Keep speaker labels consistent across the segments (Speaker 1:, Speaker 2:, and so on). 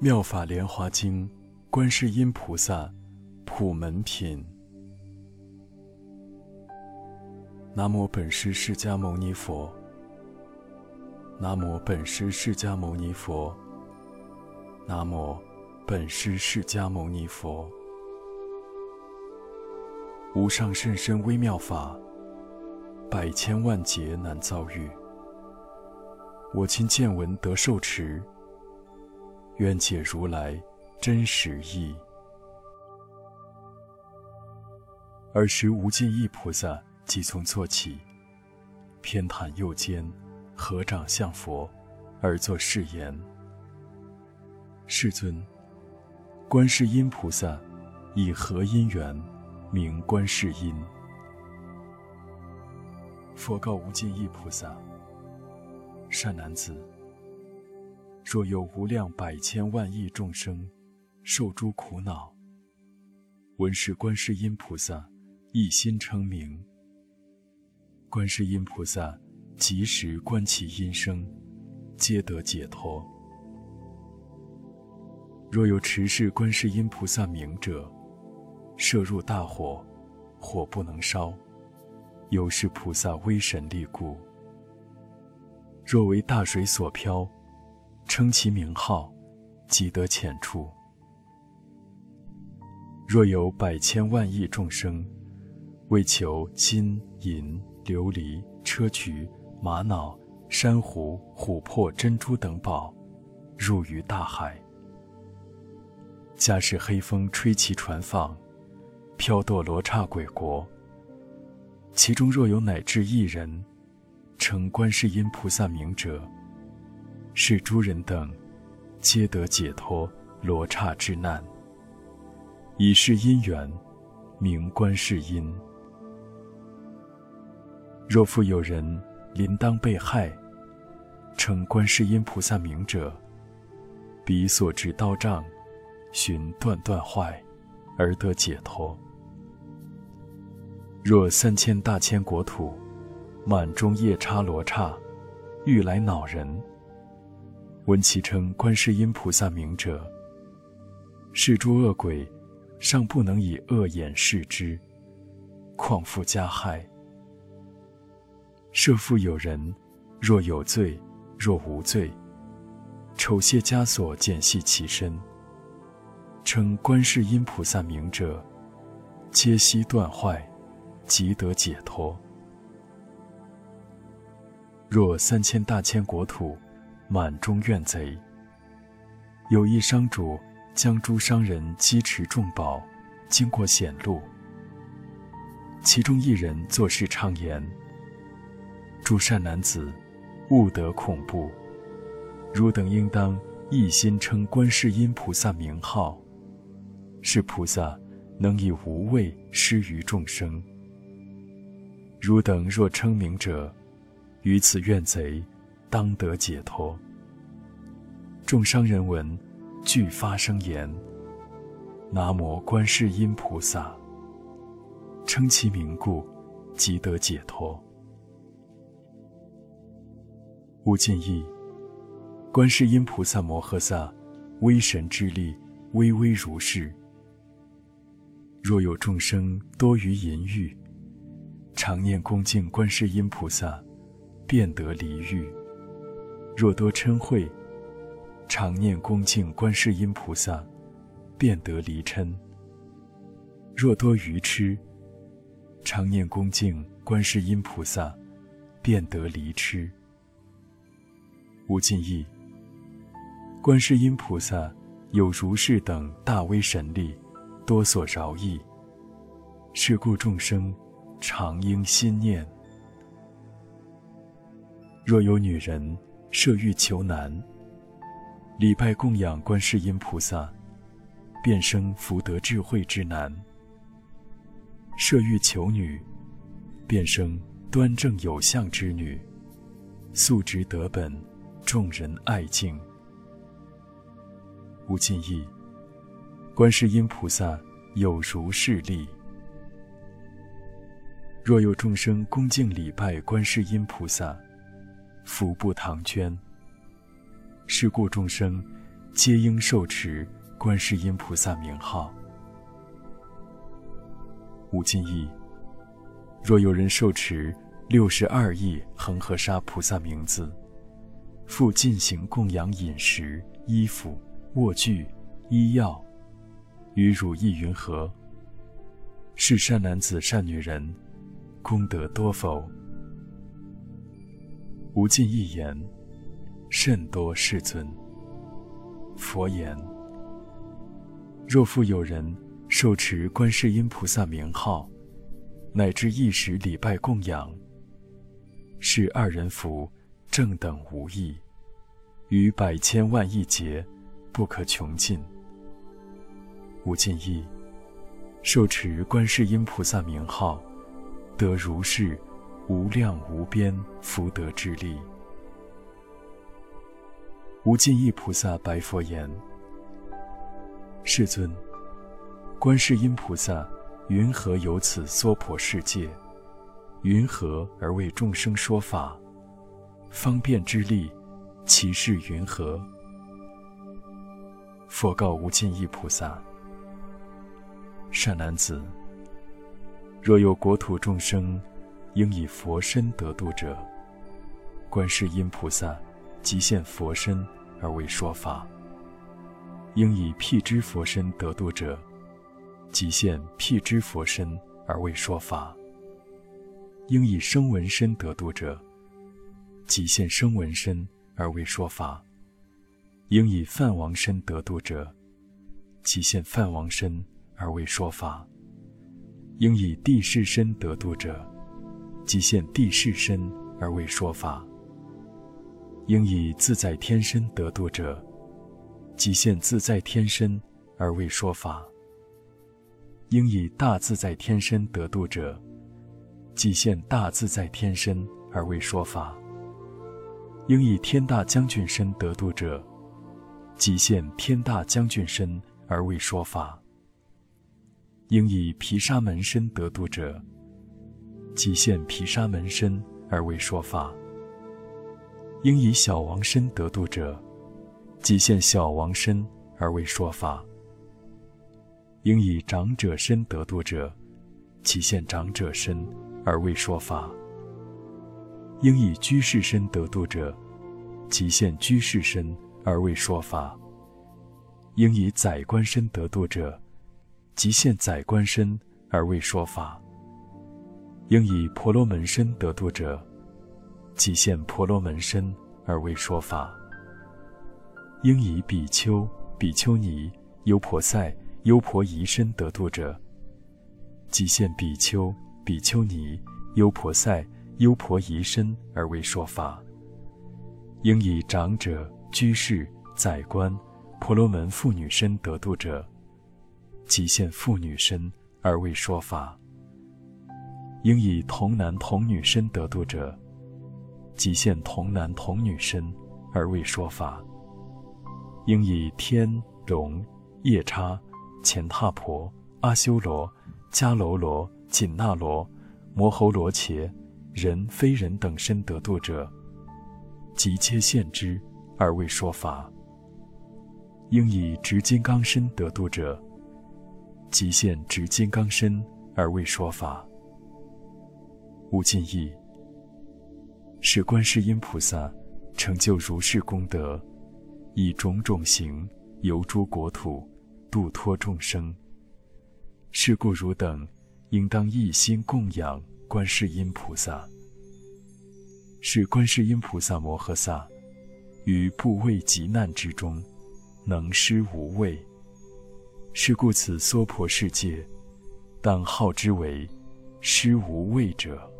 Speaker 1: 妙法莲华经，观世音菩萨普门品。南无本师释迦牟尼佛。南无本师释迦牟尼佛。南无本师释迦牟尼佛。无上甚深微妙法，百千万劫难遭遇。我今见闻得受持。愿解如来真实意。尔时无尽意菩萨即从坐起，偏袒右肩，合掌向佛，而作誓言：“世尊，观世音菩萨以何因缘名观世音？”佛告无尽意菩萨：“善男子。”若有无量百千万亿众生，受诸苦恼，闻是观世音菩萨一心称名，观世音菩萨即时观其音声，皆得解脱。若有持是观世音菩萨名者，摄入大火，火不能烧，由是菩萨威神力故。若为大水所漂。称其名号，即得浅处。若有百千万亿众生，为求金银琉璃砗磲玛瑙珊瑚琥珀珍珠等宝，入于大海。假使黑风吹其船舫，飘堕罗刹鬼国。其中若有乃至一人，称观世音菩萨名者。是诸人等，皆得解脱罗刹之难。以是因缘，名观世音。若复有人临当被害，称观世音菩萨名者，彼所执刀杖，寻断断坏，而得解脱。若三千大千国土，满中夜叉罗刹，欲来恼人。闻其称观世音菩萨名者，是诸恶鬼尚不能以恶眼视之，况复加害？设复有人，若有罪，若无罪，丑械枷锁剪系其身，称观世音菩萨名者，皆悉断坏，即得解脱。若三千大千国土。满中怨贼。有一商主将诸商人积持重宝，经过险路。其中一人作事畅言：“诸善男子，勿得恐怖。汝等应当一心称观世音菩萨名号，是菩萨能以无畏施于众生。汝等若称名者，于此怨贼。”当得解脱。众商人闻，俱发声言：“南无观世音菩萨。”称其名故，即得解脱。无尽意，观世音菩萨摩诃萨，威神之力，巍巍如是。若有众生多于淫欲，常念恭敬观世音菩萨，便得离欲。若多嗔恚，常念恭敬观世音菩萨，便得离嗔；若多愚痴，常念恭敬观世音菩萨，便得离痴。无尽意，观世音菩萨有如是等大威神力，多所饶益。是故众生常应心念：若有女人。设欲求男，礼拜供养观世音菩萨，便生福德智慧之男；设欲求女，便生端正有相之女，素质德本，众人爱敬。无尽意，观世音菩萨有如是力。若有众生恭敬礼拜观世音菩萨，福不唐捐。是故众生，皆应受持观世音菩萨名号。无尽意。若有人受持六十二亿恒河沙菩萨名字，复进行供养饮食、衣服、卧具、医药，与汝意云何？是善男子、善女人，功德多否？无尽一言，甚多世尊。佛言：若复有人受持观世音菩萨名号，乃至一时礼拜供养，是二人福正等无异，于百千万亿劫不可穷尽。无尽意，受持观世音菩萨名号，得如是无量无边福德之力。无尽意菩萨白佛言：“世尊，观世音菩萨。”云何有此娑婆世界？云何而为众生说法？方便之力，其事云何？佛告无尽意菩萨：善男子，若有国土众生，应以佛身得度者，观世音菩萨即现佛身而为说法；应以辟支佛身得度者，即现辟支佛身而为说法。应以声闻身得度者，即现声闻身而为说法。应以梵王身得度者，即现梵王身而为说法。应以地势身得度者，即现地势身而为说法。应以自在天身得度者，即现自在天身而为说法。应以大自在天身得度者，即现大自在天身而为说法；应以天大将军身得度者，即现天大将军身而为说法；应以毗沙门身得度者，即现毗沙门身而为说法；应以小王身得度者，即现小王身而为说法。应以长者身得度者，其现长者身而为说法；应以居士身得度者，即现居士身而为说法；应以宰官身得度者，即现宰官身而为说法；应以婆罗门身得度者，即现婆罗门身而为说法；应以比丘、比丘尼、优婆塞。优婆夷身得度者，即现比丘、比丘尼、优婆塞、优婆夷身而为说法；应以长者、居士、宰官、婆罗门妇女身得度者，即现妇女身而为说法；应以童男童女身得度者，即现童男童女身而为说法；应以天龙夜叉。乾闼婆、阿修罗、迦楼罗、紧那罗、摩喉罗伽、人非人等身得度者，即皆现之而为说法；应以执金刚身得度者，即现执金刚身而为说法。无尽意，是观世音菩萨成就如是功德，以种种行游诸国土。度脱众生。是故汝等应当一心供养观世音菩萨。是观世音菩萨摩诃萨，于不畏极难之中，能施无畏。是故此娑婆世界，当号之为施无畏者。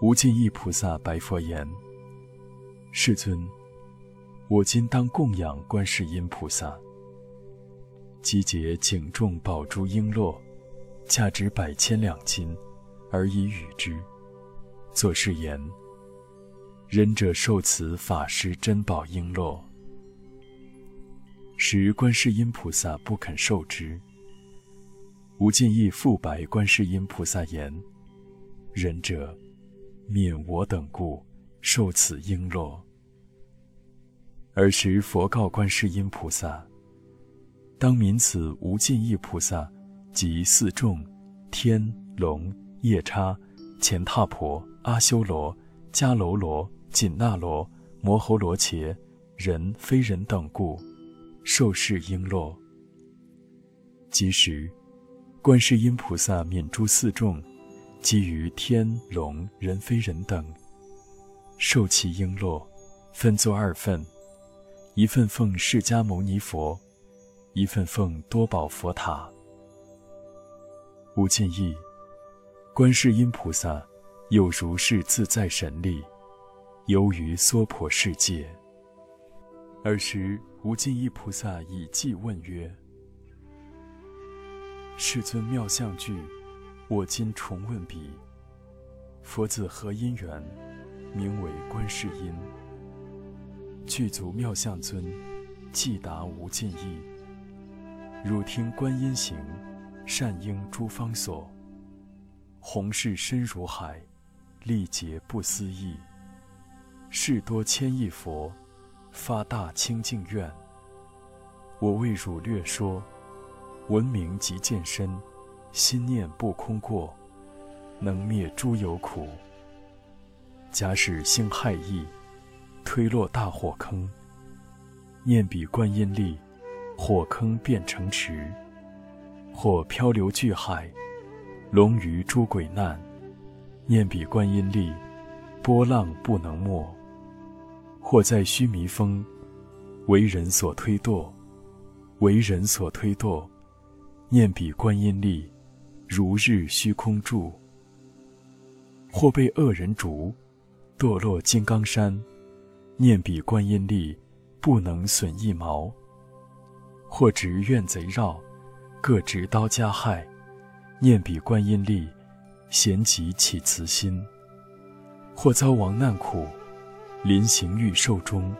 Speaker 1: 无尽意菩萨白佛言：“世尊，我今当供养观世音菩萨。”集结颈重宝珠璎珞，价值百千两金，而以与之。作是言：仁者受此法师珍宝璎珞，时观世音菩萨不肯受之。无尽意复白观世音菩萨言：仁者，免我等故受此璎珞。尔时佛告观世音菩萨：“当名此无尽意菩萨，及四众天龙夜叉、乾闼婆、阿修罗、迦楼罗、紧那罗、摩喉罗伽、人非人等故，受是璎珞。即时，观世音菩萨免诸四众，基于天龙人非人等，受其璎珞，分作二份。”一份奉释迦牟尼佛，一份奉多宝佛塔。无尽意，观世音菩萨有如是自在神力，游于娑婆世界。尔时，无尽意菩萨以偈问曰：“世尊妙相具，我今重问彼。佛子何因缘，名为观世音？”具足妙相尊，即达无尽意。汝听观音行，善应诸方所。弘誓深如海，力竭不思议。事多千亿佛，发大清净愿。我为汝略说，闻名即见身，心念不空过，能灭诸有苦。假使兴害意。推落大火坑，念彼观音力，火坑变成池；或漂流巨海，龙鱼诸鬼难，念彼观音力，波浪不能没；或在须弥峰，为人所推堕，为人所推堕，念彼观音力，如日虚空住；或被恶人逐，堕落金刚山。念彼观音力，不能损一毛；或执怨贼绕，各执刀加害。念彼观音力，咸即起慈心；或遭亡难苦，临行欲寿终。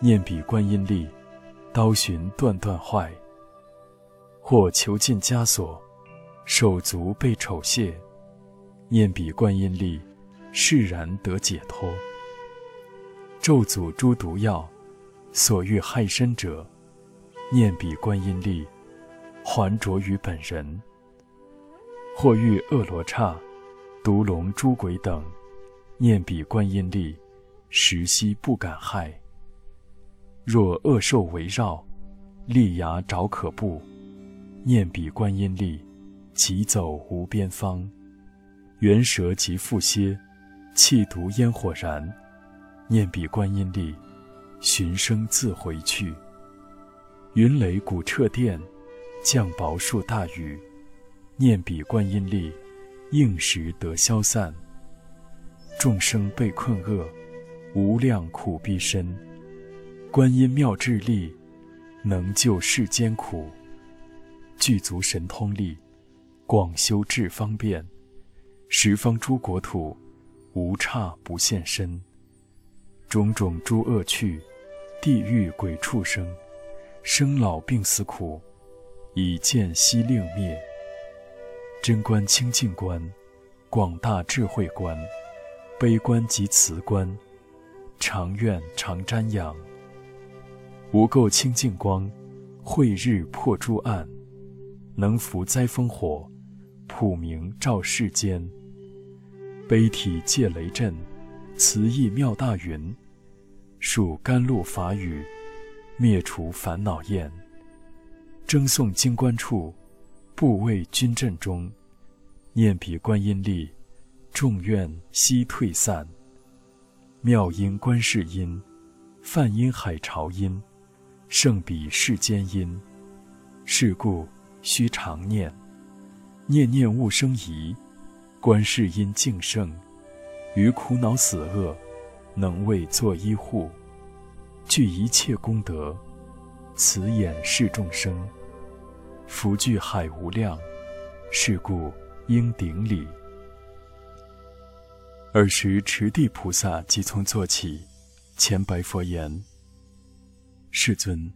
Speaker 1: 念彼观音力，刀寻断断坏；或囚禁枷锁，手足被丑亵。念彼观音力，释然得解脱。咒诅诸毒药，所欲害身者，念彼观音力，还着于本人；或遇恶罗刹、毒龙、诸鬼等，念彼观音力，时悉不敢害。若恶兽围绕，利牙爪可怖，念彼观音力，疾走无边方。猿蛇及腹蝎，气毒烟火燃。念彼观音力，寻声自回去。云雷鼓彻电，降雹数大雨。念彼观音力，应时得消散。众生被困厄，无量苦逼身。观音妙智力，能救世间苦。具足神通力，广修智方便。十方诸国土，无刹不现身。种种诸恶趣，地狱鬼畜生，生老病死苦，以见悉令灭。真观清净观，广大智慧观，悲观及慈观，常愿常瞻仰。无垢清净光，慧日破诸暗，能伏灾风火，普明照世间。悲体戒雷震，慈意妙大云。数甘露法雨，灭除烦恼厌。争诵经观处，不畏军阵中。念彼观音力，众怨悉退散。妙音观世音，梵音海潮音，胜彼世间音。是故须常念，念念勿生疑。观世音净圣，于苦恼死厄。能为作医护，具一切功德，慈眼视众生，福聚海无量，是故应顶礼。尔时持地菩萨即从坐起，前白佛言：“世尊，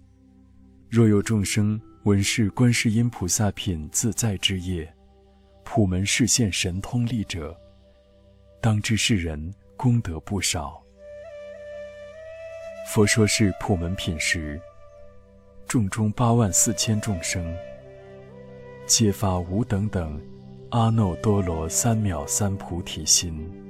Speaker 1: 若有众生闻是观世音菩萨品自在之业，普门示现神通力者，当知世人功德不少。”佛说是普门品时，众中八万四千众生，皆发无等等阿耨多罗三藐三菩提心。